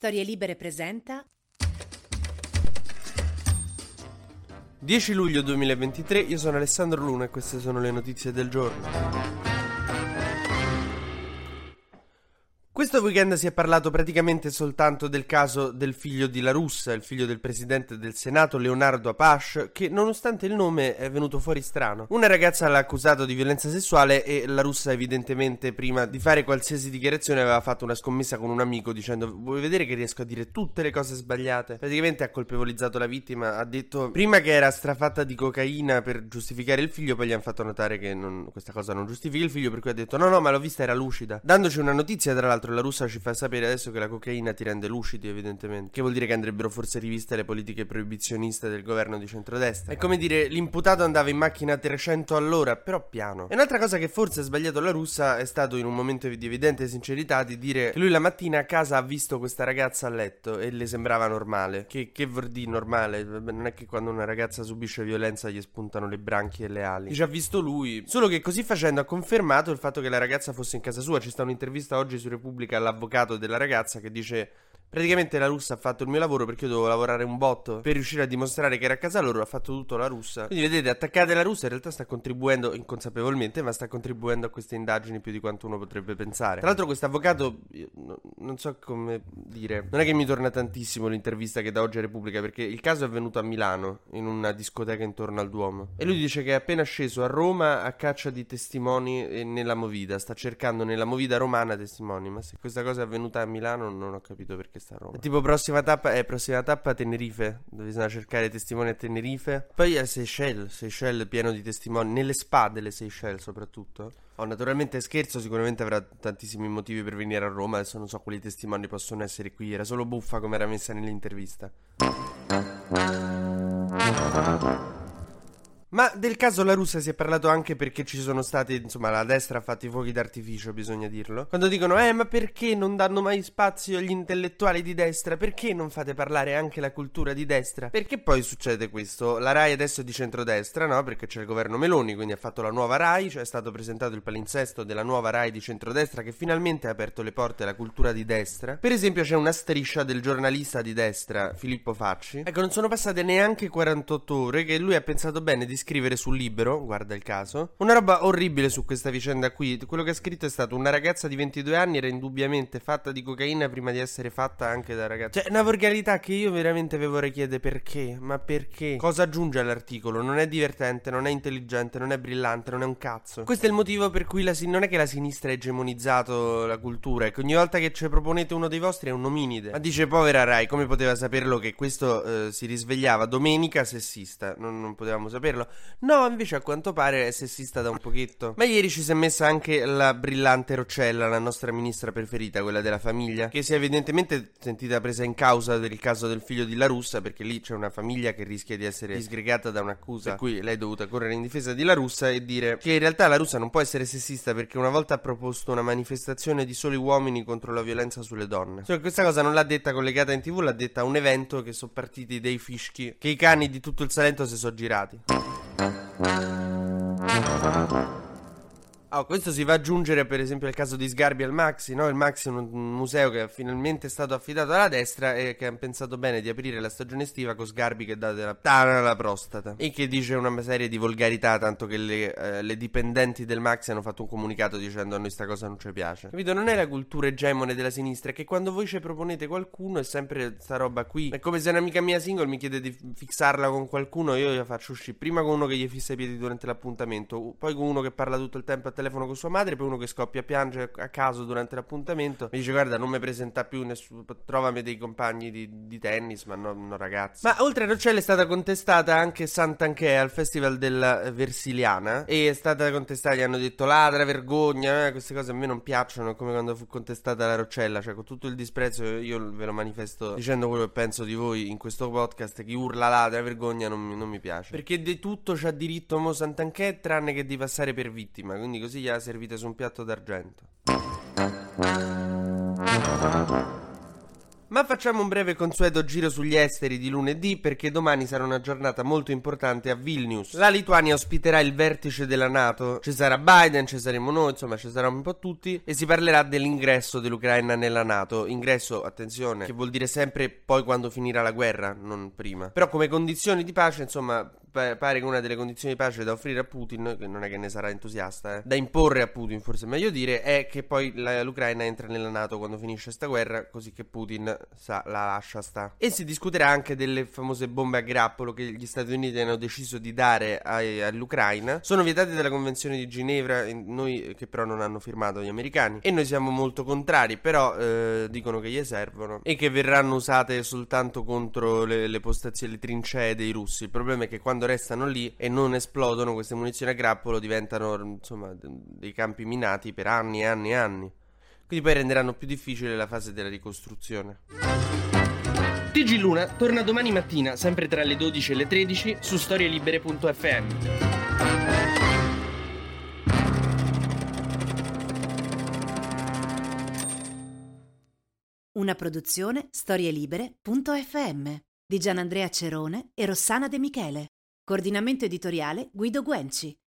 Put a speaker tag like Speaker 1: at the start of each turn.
Speaker 1: Storie Libere presenta
Speaker 2: 10 luglio 2023, io sono Alessandro Luna e queste sono le notizie del giorno. Questo weekend si è parlato praticamente soltanto del caso del figlio di La Russa, il figlio del presidente del Senato Leonardo Apache, che nonostante il nome è venuto fuori strano. Una ragazza l'ha accusato di violenza sessuale e La Russa evidentemente prima di fare qualsiasi dichiarazione aveva fatto una scommessa con un amico dicendo vuoi vedere che riesco a dire tutte le cose sbagliate? Praticamente ha colpevolizzato la vittima, ha detto prima che era strafatta di cocaina per giustificare il figlio, poi gli hanno fatto notare che non, questa cosa non giustifica il figlio, per cui ha detto no no ma l'ho vista era lucida. Dandoci una notizia tra l'altro la russa ci fa sapere adesso che la cocaina ti rende lucidi, evidentemente. Che vuol dire che andrebbero forse riviste le politiche proibizioniste del governo di centrodestra. È come dire, l'imputato andava in macchina a 300 all'ora, però piano. E un'altra cosa che forse ha sbagliato la russa è stato in un momento di evidente sincerità di dire che lui la mattina a casa ha visto questa ragazza a letto e le sembrava normale. Che, che vuol dire normale? Non è che quando una ragazza subisce violenza gli spuntano le branchie e le ali. Dice ha visto lui. Solo che così facendo ha confermato il fatto che la ragazza fosse in casa sua. Ci sta un'intervista oggi su Repubblica Repubblica l'avvocato della ragazza che dice Praticamente la russa ha fatto il mio lavoro perché io dovevo lavorare un botto per riuscire a dimostrare che era a casa loro, ha fatto tutto la russa. Quindi vedete, attaccate la russa in realtà sta contribuendo inconsapevolmente, ma sta contribuendo a queste indagini più di quanto uno potrebbe pensare. Tra l'altro questo avvocato, non so come dire, non è che mi torna tantissimo l'intervista che da oggi a Repubblica perché il caso è avvenuto a Milano, in una discoteca intorno al Duomo. E lui dice che è appena sceso a Roma a caccia di testimoni nella Movida, sta cercando nella Movida romana testimoni, ma se questa cosa è avvenuta a Milano non ho capito perché sta a Roma. Tipo prossima tappa, eh, prossima tappa Tenerife, dove bisogna cercare testimoni a Tenerife. Poi a Seychelles, Seychelles pieno di testimoni, nelle spa delle Seychelles soprattutto. Oh, naturalmente scherzo, sicuramente avrà tantissimi motivi per venire a Roma, adesso non so quali testimoni possono essere qui, era solo buffa come era messa nell'intervista. Ma del caso La Russia si è parlato anche perché ci sono stati, insomma, la destra ha fatto i fuochi d'artificio, bisogna dirlo. Quando dicono, eh, ma perché non danno mai spazio agli intellettuali di destra? Perché non fate parlare anche la cultura di destra? Perché poi succede questo? La RAI adesso è di centrodestra, no? Perché c'è il governo Meloni, quindi ha fatto la nuova RAI, cioè è stato presentato il palinsesto della nuova RAI di centrodestra che finalmente ha aperto le porte alla cultura di destra. Per esempio c'è una striscia del giornalista di destra, Filippo Facci. Ecco, non sono passate neanche 48 ore che lui ha pensato bene di scrivere sul libro, guarda il caso, una roba orribile su questa vicenda qui. Quello che ha scritto è stato una ragazza di 22 anni era indubbiamente fatta di cocaina prima di essere fatta anche da ragazza. Cioè, una volgarità che io veramente vi vorrei chiedere perché? Ma perché? Cosa aggiunge all'articolo? Non è divertente, non è intelligente, non è brillante, non è un cazzo. Questo è il motivo per cui la sin- non è che la sinistra ha egemonizzato la cultura, è che ogni volta che ci proponete uno dei vostri è un ominide. Ma dice povera Rai, come poteva saperlo che questo eh, si risvegliava domenica sessista? Non, non potevamo saperlo. No, invece a quanto pare è sessista da un pochetto. Ma ieri ci si è messa anche la brillante Roccella, la nostra ministra preferita, quella della famiglia, che si è evidentemente sentita presa in causa del caso del figlio di La Russa, perché lì c'è una famiglia che rischia di essere disgregata da un'accusa, per cui lei è dovuta correre in difesa di La Russa e dire che in realtà La Russa non può essere sessista perché una volta ha proposto una manifestazione di soli uomini contro la violenza sulle donne. Cioè, questa cosa non l'ha detta collegata in tv, l'ha detta a un evento che sono partiti dei fischi, che i cani di tutto il Salento si sono girati. Thank you. Oh, questo si va aggiungere per esempio al caso di Sgarbi al Maxi, no? Il Maxi è un museo che è finalmente stato affidato alla destra e che ha pensato bene di aprire la stagione estiva con Sgarbi che dà della tana alla prostata e che dice una serie di volgarità, tanto che le, eh, le, dipendenti del Maxi hanno fatto un comunicato dicendo a noi sta cosa non ci piace. Capito? Non è la cultura egemone della sinistra, che quando voi ci proponete qualcuno è sempre sta roba qui. È come se un'amica mia single mi chiede di fissarla con qualcuno, io la faccio uscire prima con uno che gli fissa i piedi durante l'appuntamento, poi con uno che parla tutto il tempo a telefono con sua madre, poi uno che scoppia a piangere a caso durante l'appuntamento. Mi dice: Guarda, non mi presenta più nessuno. Trovami dei compagni di, di tennis, ma non no ragazzi. Ma oltre a Roccella è stata contestata anche Sant'Anché al Festival della Versiliana. E è stata contestata, gli hanno detto ladra, vergogna. Eh, queste cose a me non piacciono. Come quando fu contestata la Roccella. Cioè, con tutto il disprezzo, io ve lo manifesto dicendo quello che penso di voi in questo podcast. Chi urla ladra, vergogna non mi, non mi piace. Perché di tutto c'ha diritto Mo Sant'Anché, tranne che di passare per vittima. Quindi così gli ha servite su un piatto d'argento. Ma facciamo un breve consueto giro sugli esteri di lunedì perché domani sarà una giornata molto importante a Vilnius. La Lituania ospiterà il vertice della Nato. Ci sarà Biden, ci saremo noi, insomma ci saranno un po' tutti e si parlerà dell'ingresso dell'Ucraina nella Nato. Ingresso, attenzione, che vuol dire sempre poi quando finirà la guerra, non prima. Però come condizioni di pace, insomma, pare che una delle condizioni di pace da offrire a Putin, che non è che ne sarà entusiasta, eh, da imporre a Putin, forse è meglio dire, è che poi la, l'Ucraina entra nella Nato quando finisce questa guerra, così che Putin sa, la lascia sta. E si discuterà anche delle famose bombe a grappolo che gli Stati Uniti hanno deciso di dare ai, all'Ucraina. Sono vietate dalla Convenzione di Ginevra, noi che però non hanno firmato gli americani. E noi siamo molto contrari, però eh, dicono che gli servono e che verranno usate soltanto contro le, le postazioni, le trincee dei russi. Il problema è che quando restano lì e non esplodono queste munizioni a grappolo diventano insomma dei campi minati per anni e anni e anni. Quindi poi renderanno più difficile la fase della ricostruzione.
Speaker 1: TG Luna torna domani mattina, sempre tra le 12 e le 13, su storielibere.fm.
Speaker 3: Una produzione storielibere.fm di Gianandrea Cerone e Rossana De Michele. Coordinamento editoriale Guido Guenci.